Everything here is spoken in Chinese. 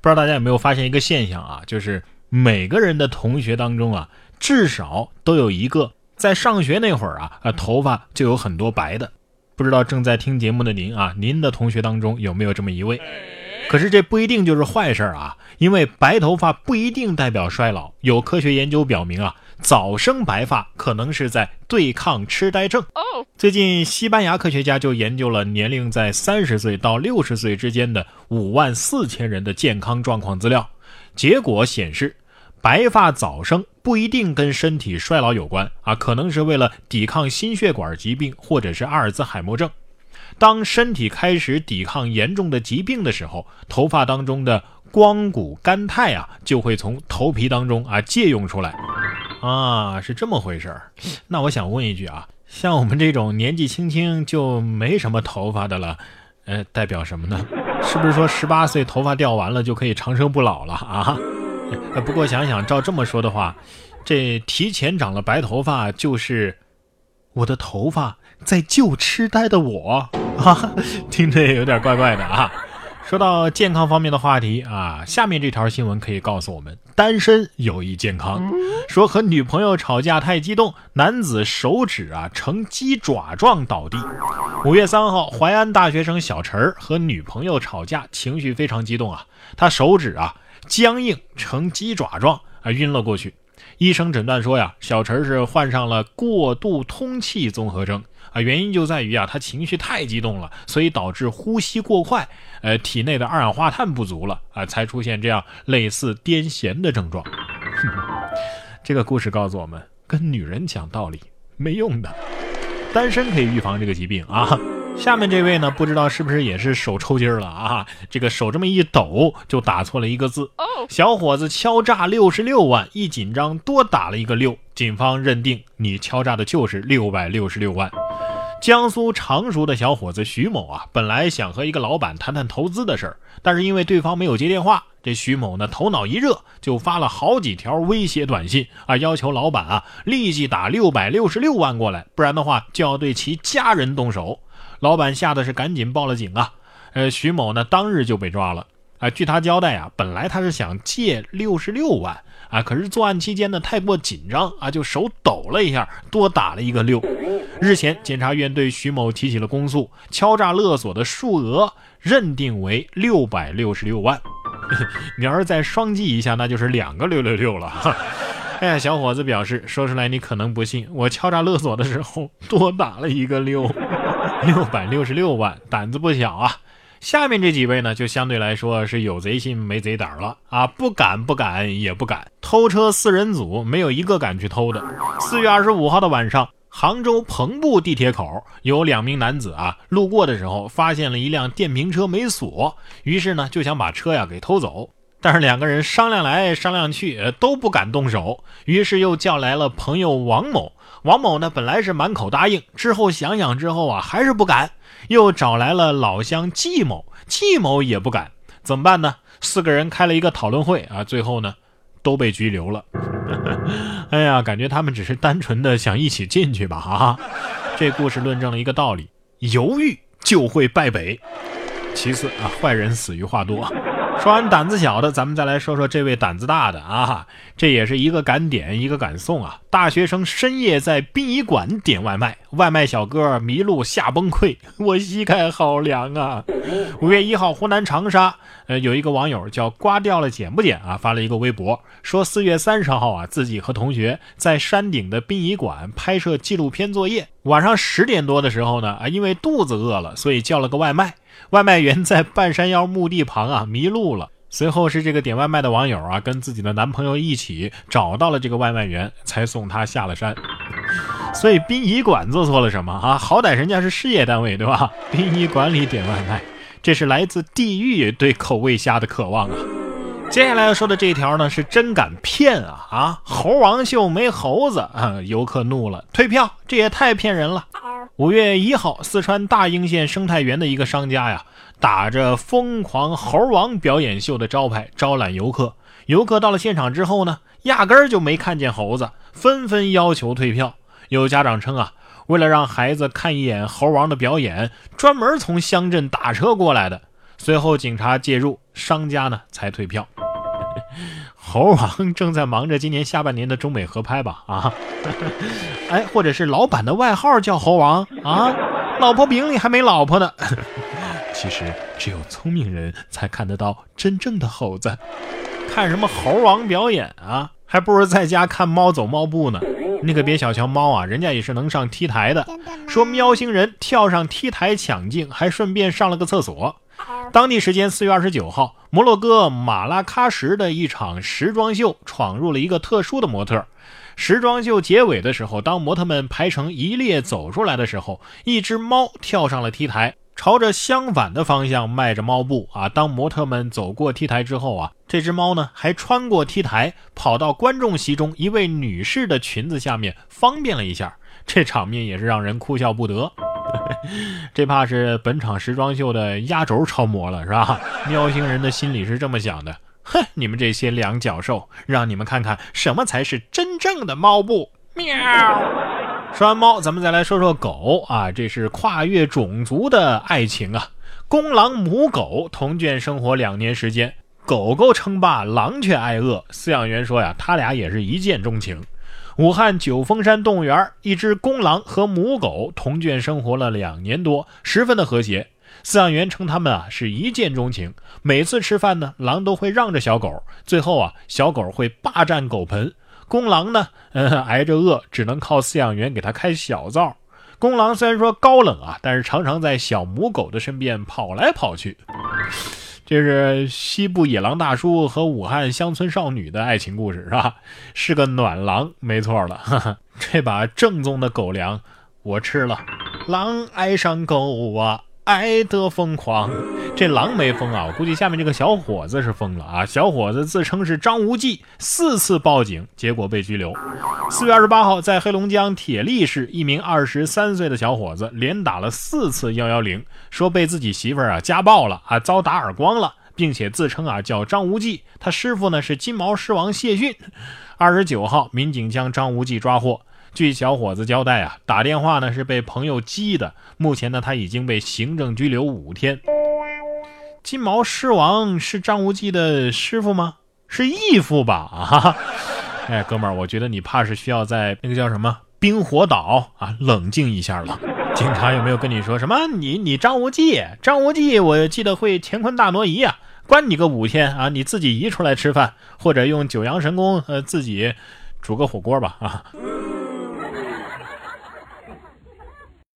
不知道大家有没有发现一个现象啊，就是每个人的同学当中啊，至少都有一个在上学那会儿啊，啊头发就有很多白的。不知道正在听节目的您啊，您的同学当中有没有这么一位？可是这不一定就是坏事啊，因为白头发不一定代表衰老。有科学研究表明啊，早生白发可能是在对抗痴呆症。最近，西班牙科学家就研究了年龄在三十岁到六十岁之间的五万四千人的健康状况资料，结果显示，白发早生不一定跟身体衰老有关啊，可能是为了抵抗心血管疾病或者是阿尔兹海默症。当身体开始抵抗严重的疾病的时候，头发当中的光谷甘肽啊，就会从头皮当中啊借用出来，啊，是这么回事儿。那我想问一句啊，像我们这种年纪轻轻就没什么头发的了，呃，代表什么呢？是不是说十八岁头发掉完了就可以长生不老了啊？不过想想照这么说的话，这提前长了白头发就是我的头发。在救痴呆的我啊，听着也有点怪怪的啊。说到健康方面的话题啊，下面这条新闻可以告诉我们：单身有益健康。说和女朋友吵架太激动，男子手指啊呈鸡爪状倒地。五月三号，淮安大学生小陈儿和女朋友吵架，情绪非常激动啊，他手指啊僵硬呈鸡爪状啊晕了过去。医生诊断说呀，小陈是患上了过度通气综合征。啊，原因就在于啊，他情绪太激动了，所以导致呼吸过快，呃，体内的二氧化碳不足了啊，才出现这样类似癫痫的症状。这个故事告诉我们，跟女人讲道理没用的，单身可以预防这个疾病啊。下面这位呢，不知道是不是也是手抽筋了啊？这个手这么一抖，就打错了一个字。小伙子敲诈六十六万，一紧张多打了一个六，警方认定你敲诈的就是六百六十六万。江苏常熟的小伙子徐某啊，本来想和一个老板谈谈投资的事儿，但是因为对方没有接电话，这徐某呢头脑一热，就发了好几条威胁短信啊，要求老板啊立即打六百六十六万过来，不然的话就要对其家人动手。老板吓得是赶紧报了警啊，呃，徐某呢当日就被抓了啊。据他交代啊，本来他是想借六十六万啊，可是作案期间呢太过紧张啊，就手抖了一下，多打了一个六。日前，检察院对徐某提起了公诉，敲诈勒索的数额认定为六百六十六万。你要是再双击一下，那就是两个六六六了。哎呀，小伙子表示，说出来你可能不信，我敲诈勒索的时候多打了一个六。六百六十六万，胆子不小啊！下面这几位呢，就相对来说是有贼心没贼胆了啊！不敢不敢也不敢偷车，四人组没有一个敢去偷的。四月二十五号的晚上，杭州彭埠地铁口有两名男子啊，路过的时候发现了一辆电瓶车没锁，于是呢就想把车呀给偷走。但是两个人商量来商量去，都不敢动手，于是又叫来了朋友王某。王某呢，本来是满口答应，之后想想之后啊，还是不敢，又找来了老乡季某，季某也不敢，怎么办呢？四个人开了一个讨论会啊，最后呢，都被拘留了。哎呀，感觉他们只是单纯的想一起进去吧哈！这故事论证了一个道理：犹豫就会败北。其次啊，坏人死于话多。说完胆子小的，咱们再来说说这位胆子大的啊！这也是一个敢点，一个敢送啊！大学生深夜在殡仪馆点外卖，外卖小哥迷路吓崩溃，我膝盖好凉啊！五月一号，湖南长沙，呃，有一个网友叫刮掉了剪不剪啊，发了一个微博，说四月三十号啊，自己和同学在山顶的殡仪馆拍摄纪录片作业，晚上十点多的时候呢，啊，因为肚子饿了，所以叫了个外卖。外卖员在半山腰墓地旁啊迷路了，随后是这个点外卖的网友啊跟自己的男朋友一起找到了这个外卖员，才送他下了山。所以殡仪馆做错了什么啊？好歹人家是事业单位对吧？殡仪馆里点外卖，这是来自地狱对口味虾的渴望啊！接下来要说的这一条呢，是真敢骗啊啊！猴王秀没猴子啊！游客怒了，退票，这也太骗人了。五月一号，四川大英县生态园的一个商家呀，打着“疯狂猴王表演秀”的招牌招揽游客。游客到了现场之后呢，压根儿就没看见猴子，纷纷要求退票。有家长称啊，为了让孩子看一眼猴王的表演，专门从乡镇打车过来的。随后警察介入，商家呢才退票。猴王正在忙着今年下半年的中美合拍吧？啊，哎，或者是老板的外号叫猴王啊？老婆饼里还没老婆呢。其实只有聪明人才看得到真正的猴子。看什么猴王表演啊？还不如在家看猫走猫步呢。你可别小瞧猫啊，人家也是能上 T 台的。说喵星人跳上 T 台抢镜，还顺便上了个厕所。当地时间四月二十九号，摩洛哥马拉喀什的一场时装秀闯入了一个特殊的模特。时装秀结尾的时候，当模特们排成一列走出来的时候，一只猫跳上了 T 台。朝着相反的方向迈着猫步啊！当模特们走过 T 台之后啊，这只猫呢还穿过 T 台，跑到观众席中一位女士的裙子下面方便了一下，这场面也是让人哭笑不得。这怕是本场时装秀的压轴超模了，是吧？喵星人的心里是这么想的：哼，你们这些两脚兽，让你们看看什么才是真正的猫步。喵。说完猫，咱们再来说说狗啊，这是跨越种族的爱情啊！公狼母狗同圈生活两年时间，狗狗称霸，狼却挨饿。饲养员说呀，他俩也是一见钟情。武汉九峰山动物园，一只公狼和母狗同圈生活了两年多，十分的和谐。饲养员称他们啊是一见钟情，每次吃饭呢，狼都会让着小狗，最后啊，小狗会霸占狗盆。公狼呢，嗯，挨着饿，只能靠饲养员给他开小灶。公狼虽然说高冷啊，但是常常在小母狗的身边跑来跑去。这是西部野狼大叔和武汉乡村少女的爱情故事，是吧？是个暖狼，没错了。这把正宗的狗粮我吃了。狼爱上狗啊！爱得疯狂，这狼没疯啊！我估计下面这个小伙子是疯了啊！小伙子自称是张无忌，四次报警，结果被拘留。四月二十八号，在黑龙江铁力市，一名二十三岁的小伙子连打了四次幺幺零，说被自己媳妇儿啊家暴了啊，遭打耳光了，并且自称啊叫张无忌，他师傅呢是金毛狮王谢逊。二十九号，民警将张无忌抓获。据小伙子交代啊，打电话呢是被朋友激的。目前呢，他已经被行政拘留五天。金毛狮王是张无忌的师傅吗？是义父吧？啊，哎，哥们儿，我觉得你怕是需要在那个叫什么冰火岛啊冷静一下了。警察有没有跟你说什么？你你张无忌，张无忌，我记得会乾坤大挪移啊，关你个五天啊！你自己移出来吃饭，或者用九阳神功呃自己煮个火锅吧啊。